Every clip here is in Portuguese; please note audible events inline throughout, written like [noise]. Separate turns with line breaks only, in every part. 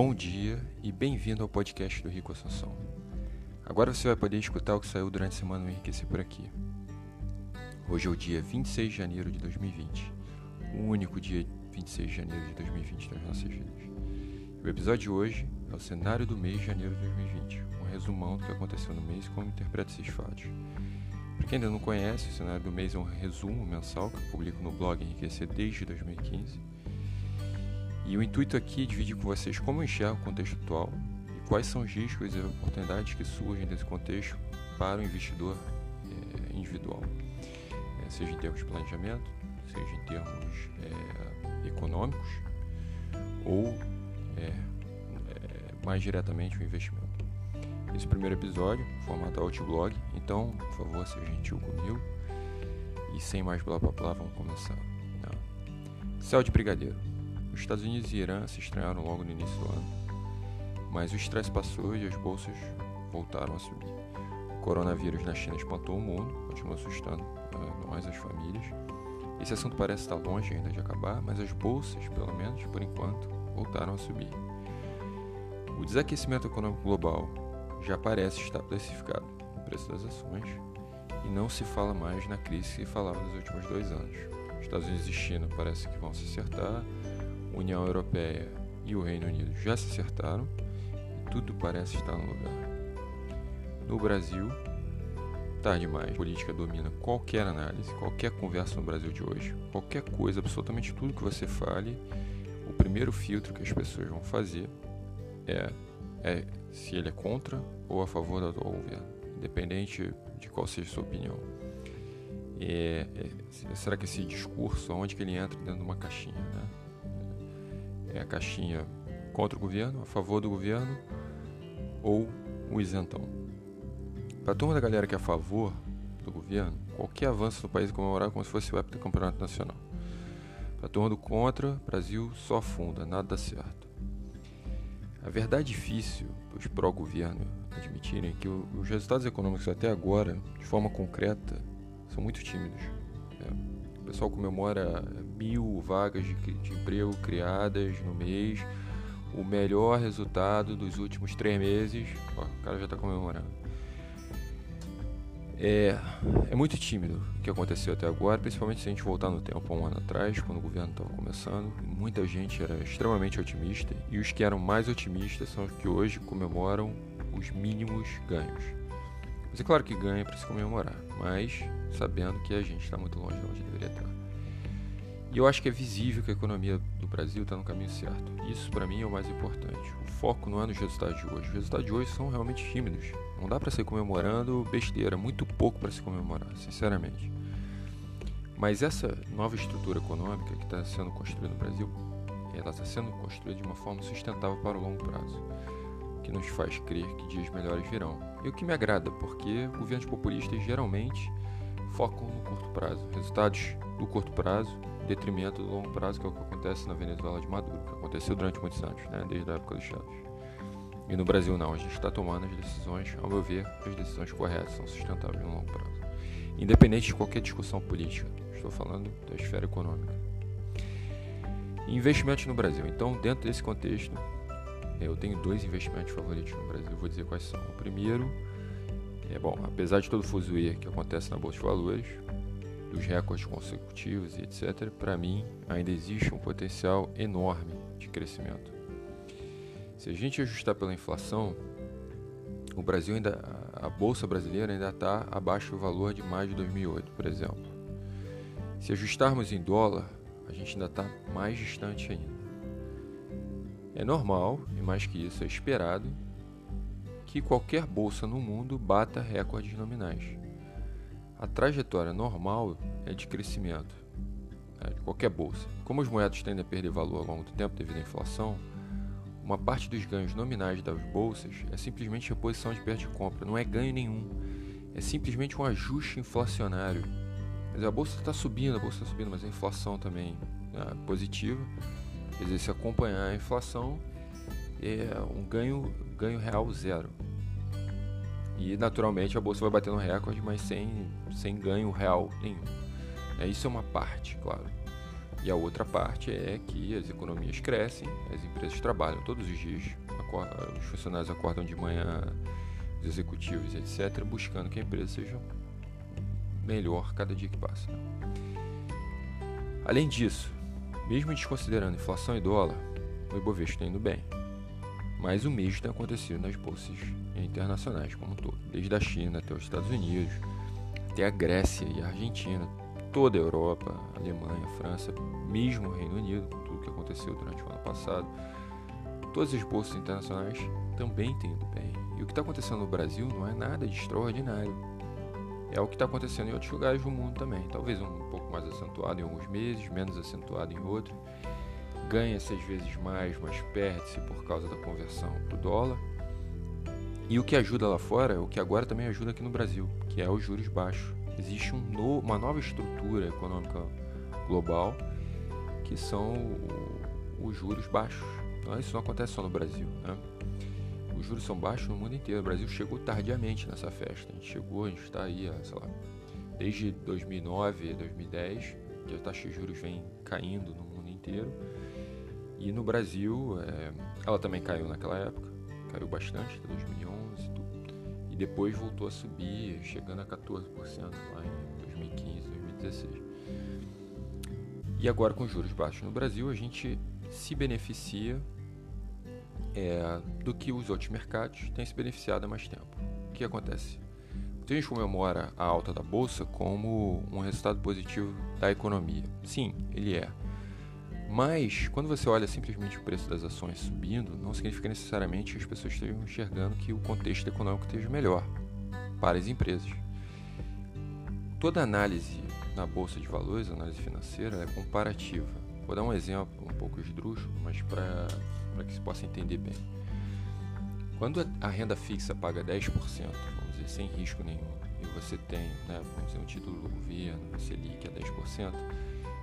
Bom dia e bem-vindo ao podcast do Rico Assunção. Agora você vai poder escutar o que saiu durante a semana no Enriquecer por aqui. Hoje é o dia 26 de janeiro de 2020, o único dia 26 de janeiro de 2020 das nossas vidas. O episódio de hoje é o cenário do mês de janeiro de 2020, um resumão do que aconteceu no mês e como interpreta esses fatos. Para quem ainda não conhece, o cenário do mês é um resumo mensal que eu publico no blog Enriquecer desde 2015 e o intuito aqui é dividir com vocês como enxergo o contexto atual e quais são os riscos e oportunidades que surgem desse contexto para o investidor é, individual, é, seja em termos de planejamento, seja em termos é, econômicos ou mais diretamente o investimento. Esse primeiro episódio, formato Outblog, então, por favor, seja gentil comigo. E sem mais blá blá blá, vamos começar. Não. Céu de Brigadeiro. Os Estados Unidos e Irã se estranharam logo no início do ano, mas o estresse passou e as bolsas voltaram a subir. O coronavírus na China espantou o mundo, continua assustando nós, as famílias. Esse assunto parece estar longe ainda de acabar, mas as bolsas, pelo menos por enquanto, voltaram a subir. O desaquecimento econômico global já parece estar precificado no preço das ações e não se fala mais na crise que falava nos últimos dois anos. Estados Unidos e China parece que vão se acertar, União Europeia e o Reino Unido já se acertaram e tudo parece estar no lugar. No Brasil, tarde demais. A política domina qualquer análise, qualquer conversa no Brasil de hoje, qualquer coisa, absolutamente tudo que você fale. O primeiro filtro que as pessoas vão fazer é, é se ele é contra ou a favor do atual governo, independente de qual seja a sua opinião. É, é, será que esse discurso, onde que ele entra dentro de uma caixinha, né? É a caixinha contra o governo, a favor do governo ou o isentão. Para a turma da galera que é a favor do governo, qualquer avanço no país é comemorar como se fosse o do campeonato nacional. Para a turma do contra, Brasil só afunda, nada dá certo. A verdade difícil para os pró-governo admitirem é que os resultados econômicos até agora, de forma concreta, são muito tímidos. Pessoal comemora mil vagas de, de emprego criadas no mês, o melhor resultado dos últimos três meses. Ó, o cara já está comemorando. É, é muito tímido o que aconteceu até agora, principalmente se a gente voltar no tempo, um ano atrás, quando o governo estava começando. Muita gente era extremamente otimista e os que eram mais otimistas são os que hoje comemoram os mínimos ganhos. Mas é claro que ganha para se comemorar, mas sabendo que a gente está muito longe de onde deveria estar. E eu acho que é visível que a economia do Brasil está no caminho certo. Isso para mim é o mais importante. O foco não é nos resultados de hoje. Os resultados de hoje são realmente tímidos. Não dá para ser comemorando besteira, muito pouco para se comemorar, sinceramente. Mas essa nova estrutura econômica que está sendo construída no Brasil, ela está sendo construída de uma forma sustentável para o longo prazo, que nos faz crer que dias melhores virão. E o que me agrada, porque governos populistas geralmente focam no curto prazo, resultados do curto prazo, detrimento do longo prazo, que é o que acontece na Venezuela de Maduro, que aconteceu durante muitos anos, né, desde a época dos Chaves. E no Brasil não, a gente está tomando as decisões, ao meu ver, as decisões corretas são sustentáveis no longo prazo. Independente de qualquer discussão política, estou falando da esfera econômica. Investimentos no Brasil. Então, dentro desse contexto, eu tenho dois investimentos favoritos no Brasil. Vou dizer quais são. O primeiro é bom, apesar de todo o fuzuê que acontece na Bolsa de Valores, dos recordes consecutivos e etc., para mim ainda existe um potencial enorme de crescimento. Se a gente ajustar pela inflação, o Brasil ainda, a bolsa brasileira ainda está abaixo do valor de maio de 2008, por exemplo. Se ajustarmos em dólar, a gente ainda está mais distante ainda. É normal, e mais que isso, é esperado que qualquer bolsa no mundo bata recordes nominais. A trajetória normal é de crescimento né, de qualquer bolsa. Como as moedas tendem a perder valor ao longo do tempo devido à inflação, uma parte dos ganhos nominais das bolsas é simplesmente reposição de perda de compra, não é ganho nenhum. É simplesmente um ajuste inflacionário. Mas a bolsa está subindo, a bolsa está subindo, mas a inflação também é positiva. Quer dizer, se acompanhar a inflação, é um ganho, ganho real zero. E naturalmente a bolsa vai batendo recorde, mas sem, sem ganho real nenhum. É, isso é uma parte, claro. E a outra parte é que as economias crescem, as empresas trabalham todos os dias, os funcionários acordam de manhã, os executivos, etc., buscando que a empresa seja melhor cada dia que passa. Além disso, mesmo desconsiderando inflação e dólar, o Ibovespa está indo bem. Mas o mesmo tem acontecido nas bolsas internacionais como um todo, desde a China até os Estados Unidos, até a Grécia e a Argentina, toda a Europa, Alemanha, França, mesmo o Reino Unido, tudo que aconteceu durante o ano passado, todas as bolsas internacionais também têm ido bem. E o que está acontecendo no Brasil não é nada de extraordinário. É o que está acontecendo em outros lugares do mundo também. Talvez um pouco mais acentuado em alguns meses, menos acentuado em outros. Ganha-se às vezes mais, mas perde-se por causa da conversão para o dólar. E o que ajuda lá fora é o que agora também ajuda aqui no Brasil, que é os juros baixos. Existe um no, uma nova estrutura econômica global que são os juros baixos. Então, isso não acontece só no Brasil. Né? Os juros são baixos no mundo inteiro. O Brasil chegou tardiamente nessa festa. A gente chegou, a gente está aí, sei lá, desde 2009, 2010, que a taxa de juros vem caindo no mundo inteiro. E no Brasil, é, ela também caiu naquela época, caiu bastante, até 2011 tudo. E depois voltou a subir, chegando a 14% lá em 2015, 2016. E agora com juros baixos no Brasil, a gente se beneficia é, do que os outros mercados têm se beneficiado há mais tempo. O que acontece? A gente comemora a alta da bolsa como um resultado positivo da economia. Sim, ele é. Mas, quando você olha simplesmente o preço das ações subindo, não significa necessariamente que as pessoas estejam enxergando que o contexto econômico esteja melhor para as empresas. Toda análise na bolsa de valores, análise financeira, é comparativa. Vou dar um exemplo um pouco esdrúxulo, mas para que se possa entender bem. Quando a renda fixa paga 10%, vamos dizer, sem risco nenhum, e você tem, né, vamos dizer, um título do governo, você Selic a 10%,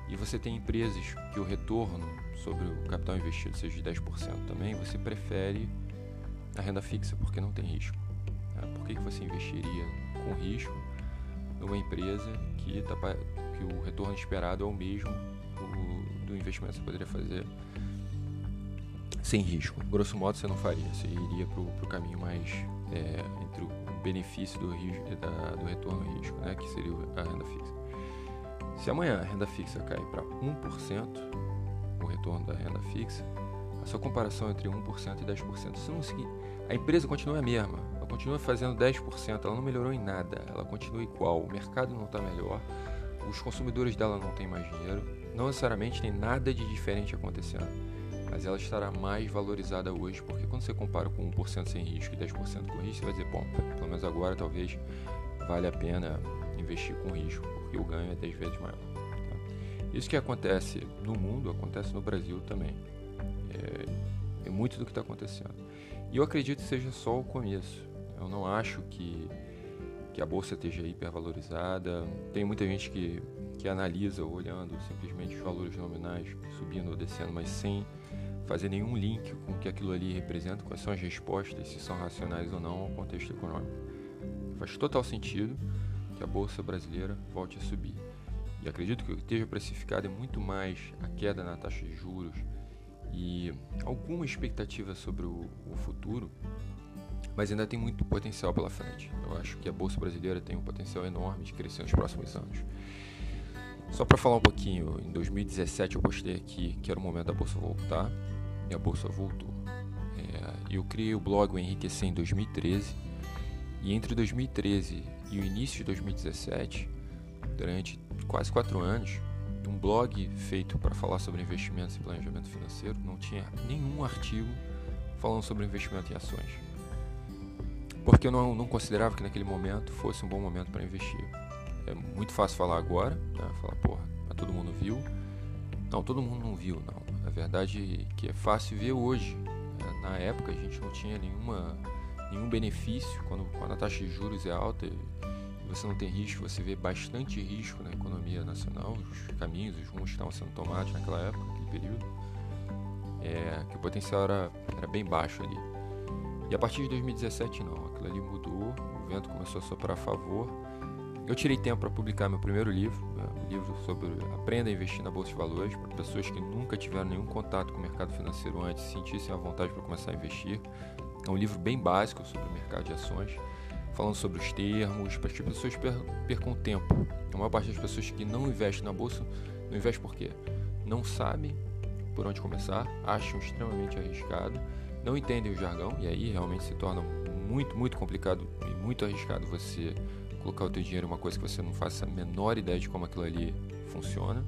e você tem empresas que o retorno sobre o capital investido seja de 10% também, você prefere a renda fixa porque não tem risco. Né? Por que, que você investiria com risco numa empresa que, tá, que o retorno esperado é o mesmo do investimento que você poderia fazer sem risco. Grosso modo, você não faria. Você iria para o caminho mais é, entre o benefício do, risco, da, do retorno e risco, né, que seria a renda fixa. Se amanhã a renda fixa cai para 1%, o retorno da renda fixa, a sua comparação entre 1% e 10%, se não seguir, a empresa continua a mesma, ela continua fazendo 10%, ela não melhorou em nada, ela continua igual, o mercado não está melhor, os consumidores dela não têm mais dinheiro, não necessariamente tem nada de diferente acontecendo, mas ela estará mais valorizada hoje, porque quando você compara com 1% sem risco e 10% com risco, você vai dizer, bom, pelo menos agora talvez vale a pena investir com risco, porque o ganho é 10 vezes maior. Tá? Isso que acontece no mundo, acontece no Brasil também. É, é muito do que está acontecendo. E eu acredito que seja só o começo. Eu não acho que, que a bolsa esteja hipervalorizada. Tem muita gente que, que analisa olhando simplesmente os valores nominais subindo ou descendo, mas sem fazer nenhum link com o que aquilo ali representa, quais são as respostas, se são racionais ou não ao contexto econômico. Faz total sentido que a bolsa brasileira volte a subir. E acredito que esteja precificado muito mais a queda na taxa de juros e alguma expectativa sobre o, o futuro, mas ainda tem muito potencial pela frente. Eu acho que a bolsa brasileira tem um potencial enorme de crescer nos próximos anos. Só para falar um pouquinho, em 2017 eu postei aqui que era o momento da bolsa voltar e a bolsa voltou. É, eu criei o blog o Enriquecer em 2013 e entre 2013 e o início de 2017, durante quase quatro anos, um blog feito para falar sobre investimentos e planejamento financeiro não tinha nenhum artigo falando sobre investimento em ações. Porque eu não, não considerava que naquele momento fosse um bom momento para investir. É muito fácil falar agora, né? falar, porra, todo mundo viu. Não, todo mundo não viu, não. A verdade que é fácil ver hoje. Na época a gente não tinha nenhuma nenhum benefício quando, quando a taxa de juros é alta você não tem risco, você vê bastante risco na economia nacional, os caminhos, os rumos que estavam sendo tomados naquela época, naquele período, é, que o potencial era, era bem baixo ali. E a partir de 2017 não, aquilo ali mudou, o vento começou a soprar a favor eu tirei tempo para publicar meu primeiro livro, né, um livro sobre aprenda a investir na bolsa de valores para pessoas que nunca tiveram nenhum contato com o mercado financeiro antes, sentissem a vontade para começar a investir. É um livro bem básico sobre o mercado de ações, falando sobre os termos, para que as pessoas percam tempo. A maior parte das pessoas que não investem na bolsa não investe por quê? Não sabem por onde começar, acham extremamente arriscado, não entendem o jargão e aí realmente se torna muito, muito complicado e muito arriscado você colocar o teu dinheiro em uma coisa que você não faça a menor ideia de como aquilo ali funciona.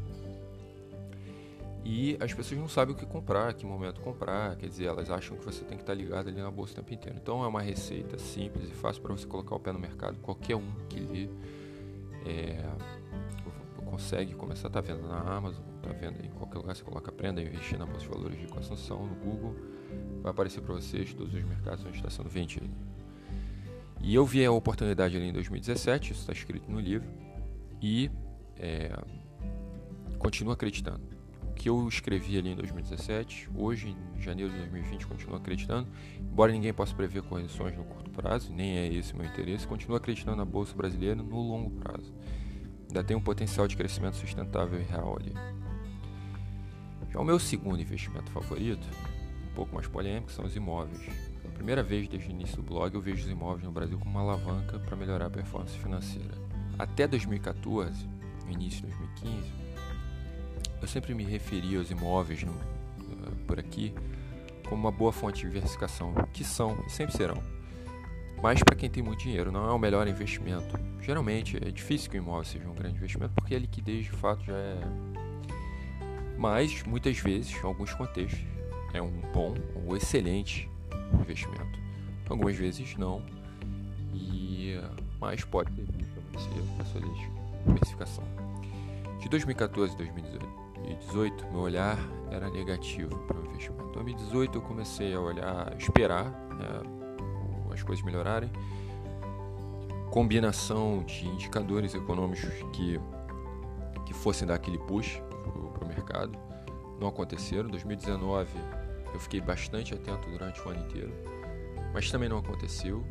E as pessoas não sabem o que comprar, que momento comprar, quer dizer, elas acham que você tem que estar ligado ali na bolsa o tempo inteiro. Então é uma receita simples e fácil para você colocar o pé no mercado. Qualquer um que lê é, consegue começar, tá vendo na Amazon, tá vendo em qualquer lugar, você coloca aprenda a investir na bolsa de valores de equação no Google, vai aparecer para vocês todos os mercados onde está sendo vendido. E eu vi a oportunidade ali em 2017, isso está escrito no livro, e é, continuo acreditando. O que eu escrevi ali em 2017, hoje, em janeiro de 2020, continuo acreditando. Embora ninguém possa prever correções no curto prazo, nem é esse o meu interesse, continuo acreditando na Bolsa Brasileira no longo prazo. Ainda tem um potencial de crescimento sustentável e real ali. Já o meu segundo investimento favorito, um pouco mais polêmico, são os imóveis primeira vez desde o início do blog eu vejo os imóveis no Brasil como uma alavanca para melhorar a performance financeira. Até 2014, no início de 2015, eu sempre me referia aos imóveis no, uh, por aqui como uma boa fonte de diversificação, que são e sempre serão. Mas para quem tem muito dinheiro, não é o melhor investimento. Geralmente é difícil que o imóvel seja um grande investimento porque a liquidez de fato já é. Mas muitas vezes, em alguns contextos, é um bom ou excelente investimento. Algumas vezes não, e mas pode ter a sua diversificação. De 2014 a 2018, meu olhar era negativo para o investimento. Em 2018 eu comecei a olhar, esperar né, as coisas melhorarem. Combinação de indicadores econômicos que, que fossem dar aquele push para o mercado não aconteceram. 2019 eu fiquei bastante atento durante o ano inteiro, mas também não aconteceu.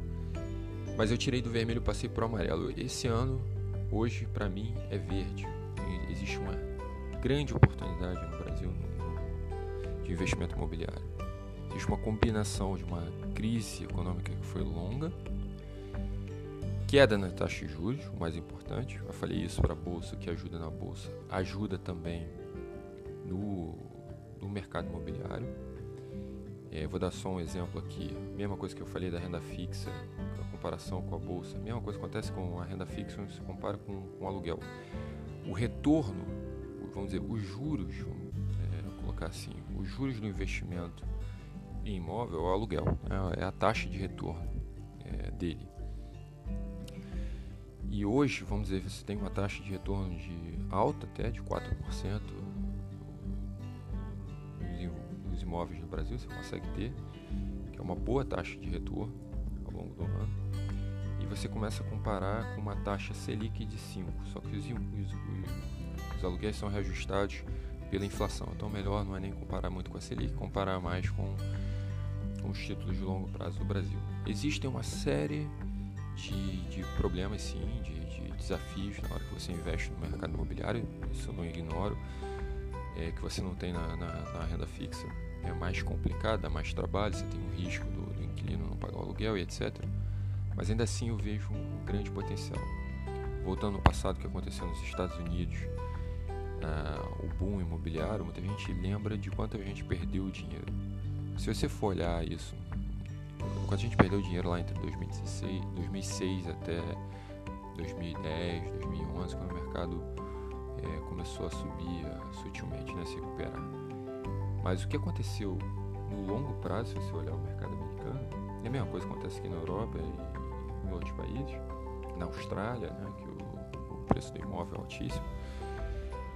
Mas eu tirei do vermelho e passei para o amarelo. Esse ano, hoje, para mim, é verde. Existe uma grande oportunidade no Brasil de investimento imobiliário. Existe uma combinação de uma crise econômica que foi longa, queda na taxa de juros, o mais importante. Eu falei isso para a bolsa, que ajuda na bolsa, ajuda também no, no mercado imobiliário. É, vou dar só um exemplo aqui. Mesma coisa que eu falei da renda fixa, a comparação com a bolsa. Mesma coisa acontece com a renda fixa quando se compara com, com o aluguel. O retorno, vamos dizer, os juros, vamos é, colocar assim, os juros do investimento em imóvel é o aluguel, é, é a taxa de retorno é, dele. E hoje, vamos dizer, você tem uma taxa de retorno de alta até de 4%, Brasil, você consegue ter, que é uma boa taxa de retorno ao longo do ano. E você começa a comparar com uma taxa Selic de 5, só que os, os, os aluguéis são reajustados pela inflação. Então, melhor não é nem comparar muito com a Selic, comparar mais com, com os títulos de longo prazo do Brasil. Existem uma série de, de problemas, sim, de, de, desafios na hora que você investe no mercado imobiliário, isso eu não ignoro, é, que você não tem na, na, na renda fixa é mais complicada, mais trabalho, você tem o risco do, do, inquilino não pagar o aluguel e etc. Mas ainda assim eu vejo um grande potencial. Voltando ao passado que aconteceu nos Estados Unidos, uh, o boom imobiliário, muita gente lembra de quanto a gente perdeu dinheiro. Se você for olhar isso, quanto a gente perdeu dinheiro lá entre 2016, 2006 até 2010, 2011, quando o mercado é, começou a subir uh, sutilmente, né, se recuperar. Mas o que aconteceu no longo prazo, se você olhar o mercado americano, é a mesma coisa que acontece aqui na Europa e em outros países, na Austrália, né, que o, o preço do imóvel é altíssimo,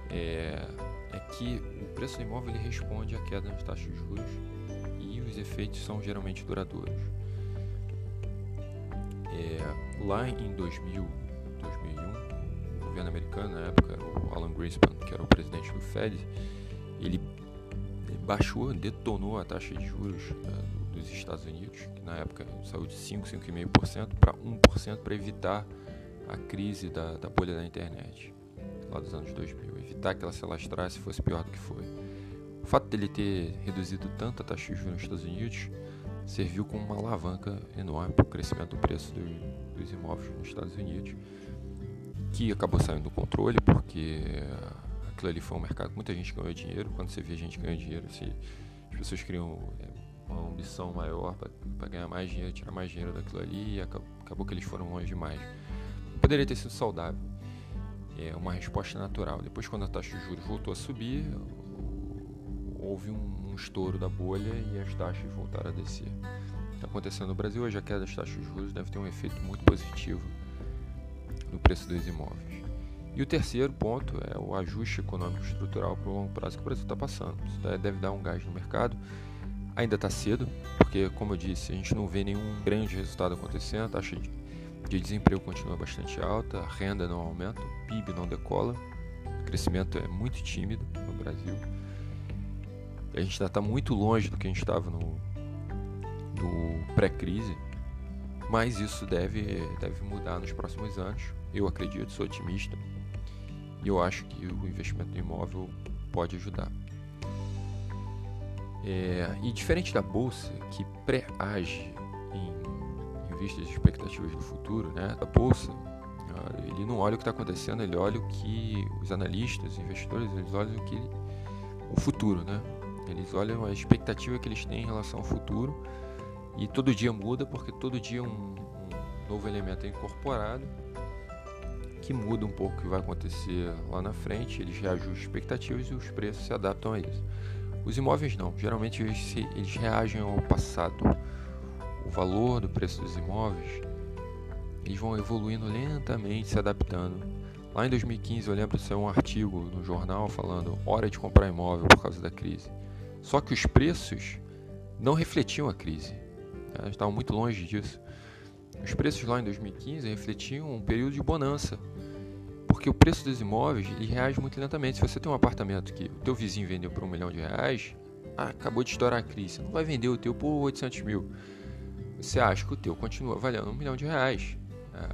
é, é, que o preço do imóvel ele responde à queda nas taxas de juros e os efeitos são geralmente duradouros. É, lá em 2000, 2001, o governo americano, na época, o Alan Greenspan, que era o presidente do Fed, ele baixou, detonou a taxa de juros né, dos Estados Unidos, que na época saiu de 5, 5,5% para 1% para evitar a crise da, da bolha da internet, lá dos anos 2000, evitar que ela se alastrasse e fosse pior do que foi. O fato dele ter reduzido tanto a taxa de juros nos Estados Unidos serviu como uma alavanca enorme para o crescimento do preço do, dos imóveis nos Estados Unidos, que acabou saindo do controle porque aquilo ali foi um mercado muita gente ganhou dinheiro. Quando você vê gente ganhando dinheiro, assim, as pessoas criam é, uma ambição maior para ganhar mais dinheiro, tirar mais dinheiro daquilo ali e acabou, acabou que eles foram longe demais. Poderia ter sido saudável. É uma resposta natural. Depois, quando a taxa de juros voltou a subir, houve um, um estouro da bolha e as taxas voltaram a descer. Está acontecendo no Brasil hoje, a queda das taxas de juros deve ter um efeito muito positivo no preço dos imóveis. E o terceiro ponto é o ajuste econômico estrutural para o longo prazo que o Brasil está passando. Isso deve dar um gás no mercado. Ainda está cedo, porque, como eu disse, a gente não vê nenhum grande resultado acontecendo. A taxa de, de desemprego continua bastante alta, a renda não aumenta, o PIB não decola, o crescimento é muito tímido no Brasil. A gente ainda está muito longe do que a gente estava no, no pré-crise, mas isso deve, deve mudar nos próximos anos. Eu acredito, sou otimista. E eu acho que o investimento no imóvel pode ajudar. É, e diferente da bolsa, que pré-age em, em vista das expectativas do futuro, né, a bolsa ah, ele não olha o que está acontecendo, ele olha o que os analistas, os investidores, eles olham o que o futuro, né? Eles olham a expectativa que eles têm em relação ao futuro e todo dia muda porque todo dia um, um novo elemento é incorporado que muda um pouco o que vai acontecer lá na frente, eles reajustam expectativas e os preços se adaptam a isso. Os imóveis não, geralmente eles, reagem ao passado. O valor do preço dos imóveis, eles vão evoluindo lentamente, se adaptando. Lá em 2015 eu lembro de sair um artigo no jornal falando hora de comprar imóvel por causa da crise. Só que os preços não refletiam a crise, né? estavam muito longe disso. Os preços lá em 2015 refletiam um período de bonança, porque o preço dos imóveis ele reage muito lentamente. Se você tem um apartamento que o teu vizinho vendeu por um milhão de reais, ah, acabou de estourar a crise, você não vai vender o teu por 800 mil. Você acha que o teu continua valendo um milhão de reais. Né?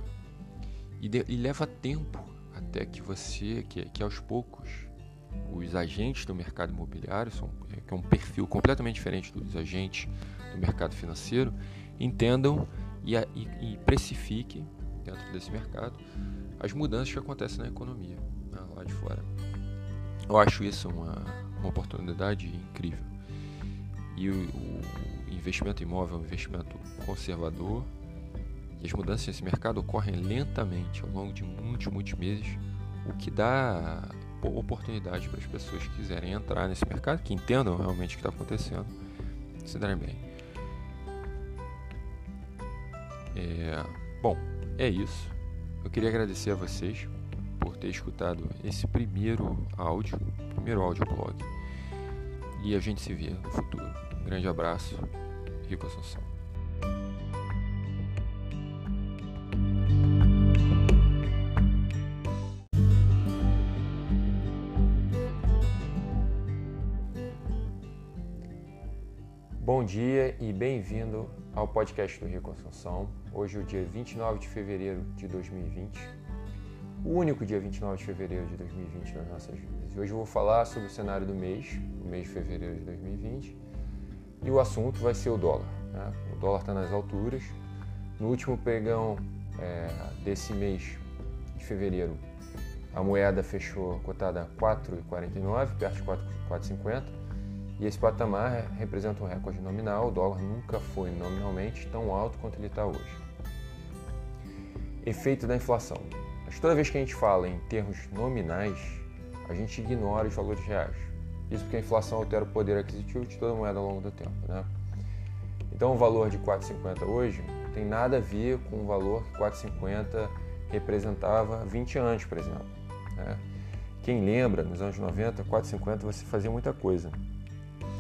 E, de, e, leva tempo até que você, que, que aos poucos, os agentes do mercado imobiliário, são, é, que é um perfil completamente diferente dos agentes do mercado financeiro, entendam e, e, e precifiquem dentro desse mercado as mudanças que acontecem na economia né, lá de fora. Eu acho isso uma, uma oportunidade incrível. E o, o investimento imóvel é um investimento conservador e as mudanças nesse mercado ocorrem lentamente ao longo de muitos, muitos meses, o que dá oportunidade para as pessoas que quiserem entrar nesse mercado, que entendam realmente o que está acontecendo, se darem bem. É, bom, é isso. Eu queria agradecer a vocês por ter escutado esse primeiro áudio, primeiro áudio blog. E a gente se vê no futuro. Um grande abraço, Rico Assunção. Bom dia e bem-vindo ao podcast do Rio Assunção. Hoje é o dia 29 de fevereiro de 2020, o único dia 29 de fevereiro de 2020 nas nossas vidas. E hoje eu vou falar sobre o cenário do mês, o mês de fevereiro de 2020, e o assunto vai ser o dólar. Né? O dólar está nas alturas. No último pregão é, desse mês de fevereiro, a moeda fechou cotada a 4,49, perto de 4,50 e esse patamar representa um recorde nominal, o dólar nunca foi nominalmente tão alto quanto ele está hoje. Efeito da inflação. Mas toda vez que a gente fala em termos nominais, a gente ignora os valores reais. Isso porque a inflação altera o poder aquisitivo de toda moeda ao longo do tempo. Né? Então o valor de 4,50 hoje tem nada a ver com o valor que 4,50 representava 20 anos, por exemplo. Né? Quem lembra, nos anos 90, 4,50 você fazia muita coisa.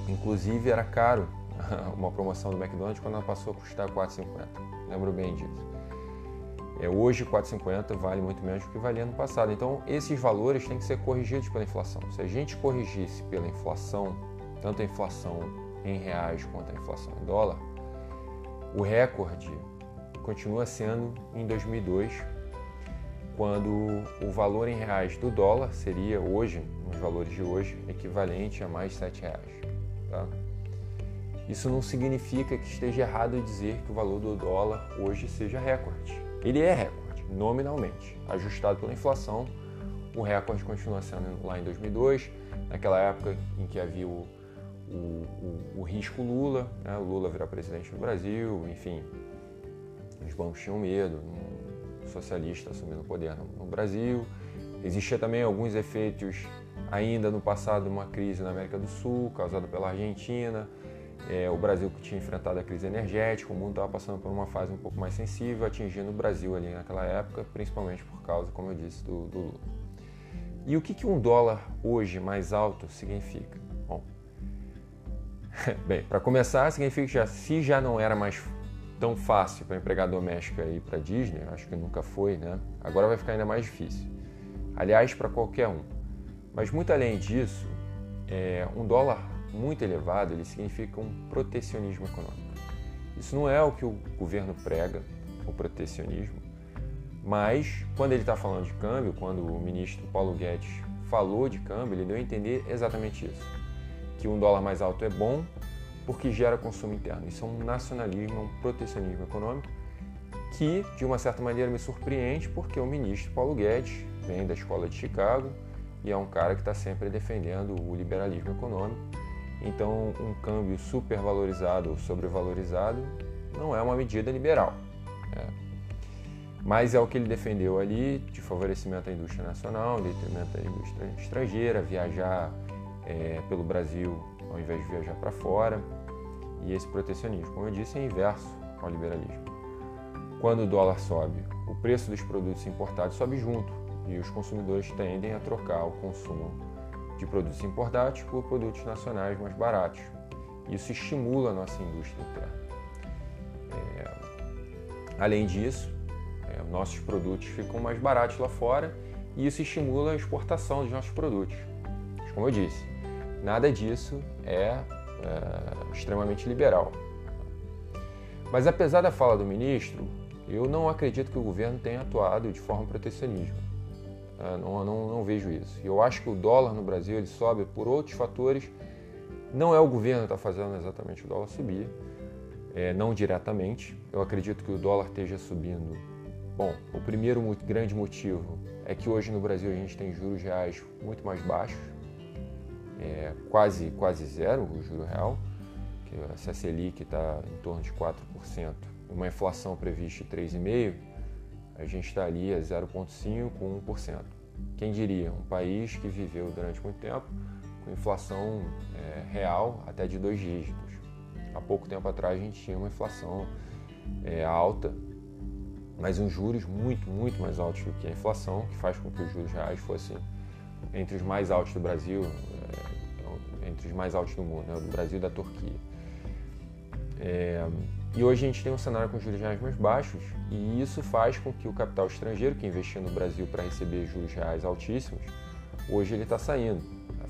Inclusive era caro [laughs] uma promoção do McDonald's quando ela passou a custar 4,50. Lembro bem disso. É, hoje 4,50 vale muito menos do que valia no passado. Então esses valores têm que ser corrigidos pela inflação. Se a gente corrigisse pela inflação, tanto a inflação em reais quanto a inflação em dólar, o recorde continua sendo em 2002, quando o valor em reais do dólar seria hoje, nos valores de hoje, equivalente a mais R$ reais. Tá? Isso não significa que esteja errado dizer que o valor do dólar hoje seja recorde. Ele é recorde, nominalmente. Ajustado pela inflação, o recorde continua sendo lá em 2002, naquela época em que havia o, o, o, o risco Lula, né? o Lula virar presidente do Brasil, enfim, os bancos tinham medo, um socialista assumindo o poder no, no Brasil. Existia também alguns efeitos ainda no passado uma crise na América do Sul, causada pela Argentina, é, o Brasil que tinha enfrentado a crise energética, o mundo estava passando por uma fase um pouco mais sensível, atingindo o Brasil ali naquela época, principalmente por causa, como eu disse, do, do Lula. E o que, que um dólar hoje mais alto significa? Bom, [laughs] bem, para começar, significa que já, se já não era mais tão fácil para empregado doméstico ir para Disney, acho que nunca foi, né? Agora vai ficar ainda mais difícil. Aliás, para qualquer um. Mas muito além disso, é, um dólar muito elevado ele significa um protecionismo econômico. Isso não é o que o governo prega, o protecionismo, mas quando ele está falando de câmbio, quando o ministro Paulo Guedes falou de câmbio, ele deu a entender exatamente isso: que um dólar mais alto é bom porque gera consumo interno. Isso é um nacionalismo, é um protecionismo econômico que, de uma certa maneira, me surpreende porque o ministro Paulo Guedes vem da escola de Chicago e é um cara que está sempre defendendo o liberalismo econômico. Então, um câmbio supervalorizado ou sobrevalorizado não é uma medida liberal. Né? Mas é o que ele defendeu ali de favorecimento à indústria nacional, detrimento da indústria estrangeira, viajar é, pelo Brasil ao invés de viajar para fora. E esse protecionismo, como eu disse, é inverso ao liberalismo. Quando o dólar sobe, o preço dos produtos importados sobe junto e os consumidores tendem a trocar o consumo de produtos importados por produtos nacionais mais baratos. Isso estimula a nossa indústria interna. É... Além disso, é, nossos produtos ficam mais baratos lá fora e isso estimula a exportação dos nossos produtos. Mas, como eu disse, nada disso é é, extremamente liberal. Mas apesar da fala do ministro, eu não acredito que o governo tenha atuado de forma protecionista. É, não, não, não, vejo isso. Eu acho que o dólar no Brasil ele sobe por outros fatores. Não é o governo que está fazendo exatamente o dólar subir, é, não diretamente. Eu acredito que o dólar esteja subindo. Bom, o primeiro grande motivo é que hoje no Brasil a gente tem juros reais muito mais baixos é, quase, quase zero o juro real, que a Selic está em torno de 4%, uma inflação prevista de 3,5%, a gente está ali a 0,5% com 1%. Quem diria? Um país que viveu durante muito tempo com inflação é, real até de dois dígitos. Há pouco tempo atrás a gente tinha uma inflação é, alta, mas uns juros muito, muito mais altos do que a inflação, que faz com que os juros reais fossem entre os mais altos do Brasil, é, entre os mais altos do mundo, né, do Brasil e da Turquia. E hoje a gente tem um cenário com juros reais mais baixos e isso faz com que o capital estrangeiro que investia no Brasil para receber juros reais altíssimos, hoje ele está saindo.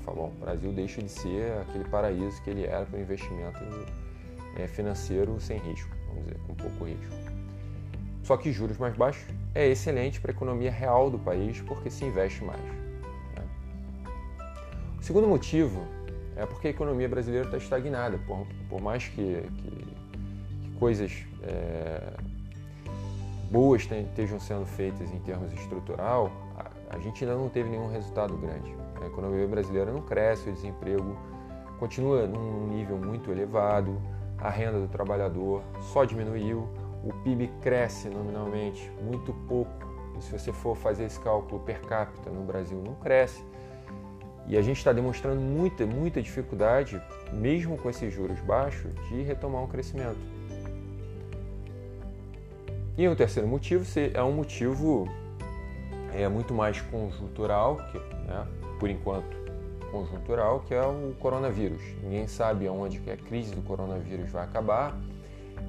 Fala, bom, o Brasil deixa de ser aquele paraíso que ele era para o investimento é, financeiro sem risco, vamos dizer, com pouco risco. Só que juros mais baixos é excelente para a economia real do país porque se investe mais. O segundo motivo é porque a economia brasileira está estagnada, por, por mais que, que coisas é, boas estejam sendo feitas em termos estrutural, a, a, gente ainda não teve nenhum resultado grande. A economia brasileira não cresce, o desemprego continua num nível muito elevado, a renda do trabalhador só diminuiu, o PIB cresce nominalmente muito pouco. E se você for fazer esse cálculo per capita no Brasil, não cresce. E a gente está demonstrando muita, muita dificuldade, mesmo com esses juros baixos, de retomar um crescimento. E o terceiro motivo é um motivo é muito mais conjuntural, que, né, por enquanto conjuntural, que é o coronavírus. Ninguém sabe aonde que a crise do coronavírus vai acabar,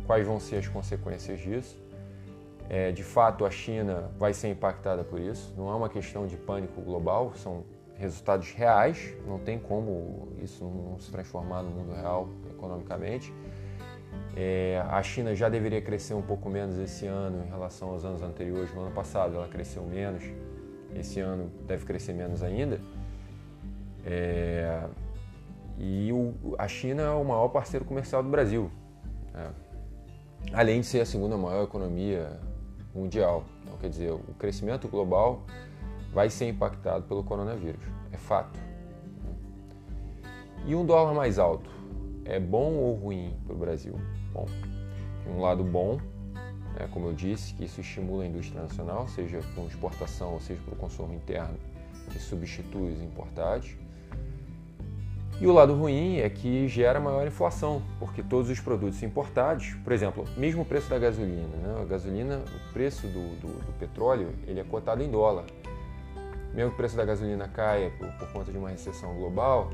quais vão ser as consequências disso. É, de fato, a China vai ser impactada por isso. Não é uma questão de pânico global, são resultados reais, não tem como isso não se transformar no mundo real economicamente. É, a China já deveria crescer um pouco menos esse ano em relação aos anos anteriores. No ano passado ela cresceu menos, esse ano deve crescer menos ainda. É, e o, a China é o maior parceiro comercial do Brasil, né? além de ser a segunda maior economia mundial. Então, quer dizer, o crescimento global vai ser impactado pelo coronavírus, é fato. E um dólar mais alto é bom ou ruim para o Brasil? Bom, tem um lado bom, né, como eu disse, que isso estimula a indústria nacional, seja com exportação ou seja para o consumo interno, que substitui os importados. E o lado ruim é que gera maior inflação, porque todos os produtos importados, por exemplo, mesmo o preço da gasolina, né? a gasolina, o preço do, do, do, petróleo, ele é cotado em dólar. Mesmo que o preço da gasolina caia por, por, conta de uma recessão global,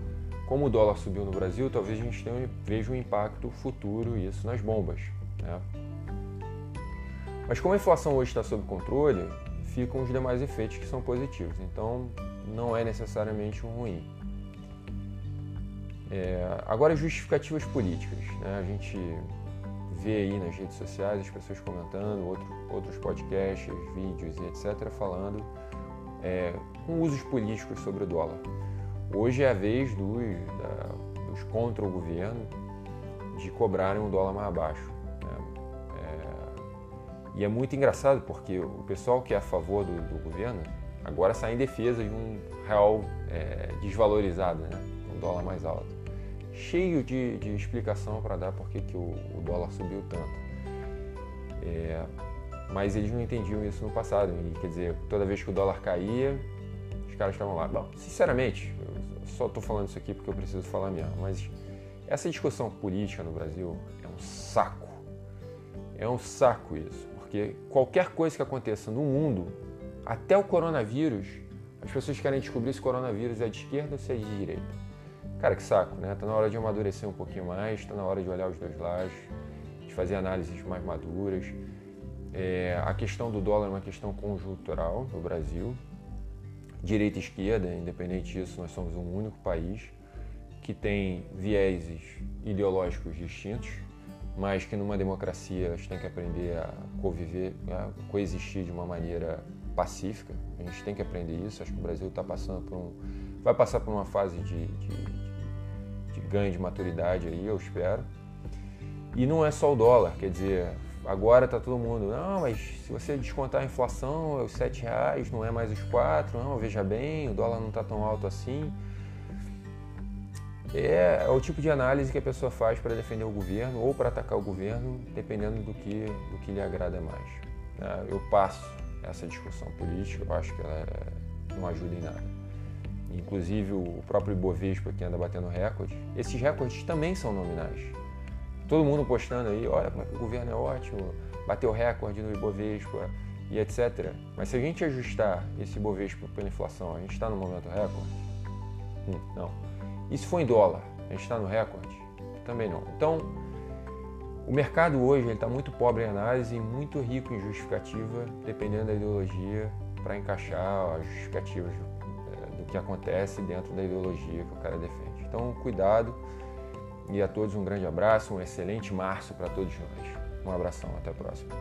como o dólar subiu no Brasil, talvez a gente tenha, veja um impacto futuro isso nas bombas. Né? Mas como a inflação hoje está sob controle, ficam os demais efeitos que são positivos. Então, não é necessariamente um ruim. É, agora, justificativas políticas. Né? A gente vê aí nas redes sociais as pessoas comentando, outro, outros podcasts, vídeos e etc., falando é, com usos políticos sobre o dólar. Hoje é a vez dos, da, dos contra o governo de cobrarem um dólar mais baixo. Né? É, e é muito engraçado porque o pessoal que é a favor do, do governo agora sai em defesa de um real é, desvalorizado, né? um dólar mais alto cheio de, de explicação para dar por que o, o, dólar subiu tanto. É, mas eles não entendiam isso no passado. E, quer dizer, toda vez que o dólar caía, os caras estavam lá. Bom, sinceramente, só estou falando isso aqui porque eu preciso falar mesmo, mas essa discussão política no Brasil é um saco. É um saco isso, porque qualquer coisa que aconteça no mundo, até o coronavírus, as pessoas querem descobrir se o coronavírus é de esquerda ou se é de direita. Cara, que saco, né? Tá na hora de amadurecer um pouquinho mais, tá na hora de olhar os dois lados, de fazer análises mais maduras. É, a questão do dólar é uma questão conjuntural no Brasil. Direita e esquerda, independente disso, nós somos um único país que tem vieses ideológicos distintos, mas que numa democracia a gente tem que aprender a conviver, a coexistir de uma maneira pacífica. A gente tem que aprender isso. Acho que o Brasil está passando por um, vai passar por uma fase de, de de ganho de maturidade aí, eu espero. E não é só o dólar, quer dizer, agora está todo mundo, não, mas se você descontar a inflação, é os 7 reais, não é mais os 4, não, veja bem, o dólar não está tão alto assim. É, é, o tipo de análise que a pessoa faz para defender o governo ou para atacar o governo, dependendo do que, do que lhe agrada mais. Né? Eu passo essa discussão política, eu acho que ela é, não ajuda em nada inclusive o próprio Ibovespa que anda batendo recorde, esses recordes também são nominais. Todo mundo postando aí, olha como é que o governo é ótimo, bateu recorde no Ibovespa e etc. Mas se a gente ajustar esse Ibovespa pela inflação, a gente está no momento recorde? Hum, não. Se for em dólar, a gente está no recorde? Também não. Então, o mercado hoje está muito pobre em análise e muito rico em justificativa, dependendo da ideologia, para encaixar as justificativas que acontece dentro da ideologia que o cara defende. Então, cuidado e a todos um grande abraço, um excelente março para todos nós. Um abração, até a próxima.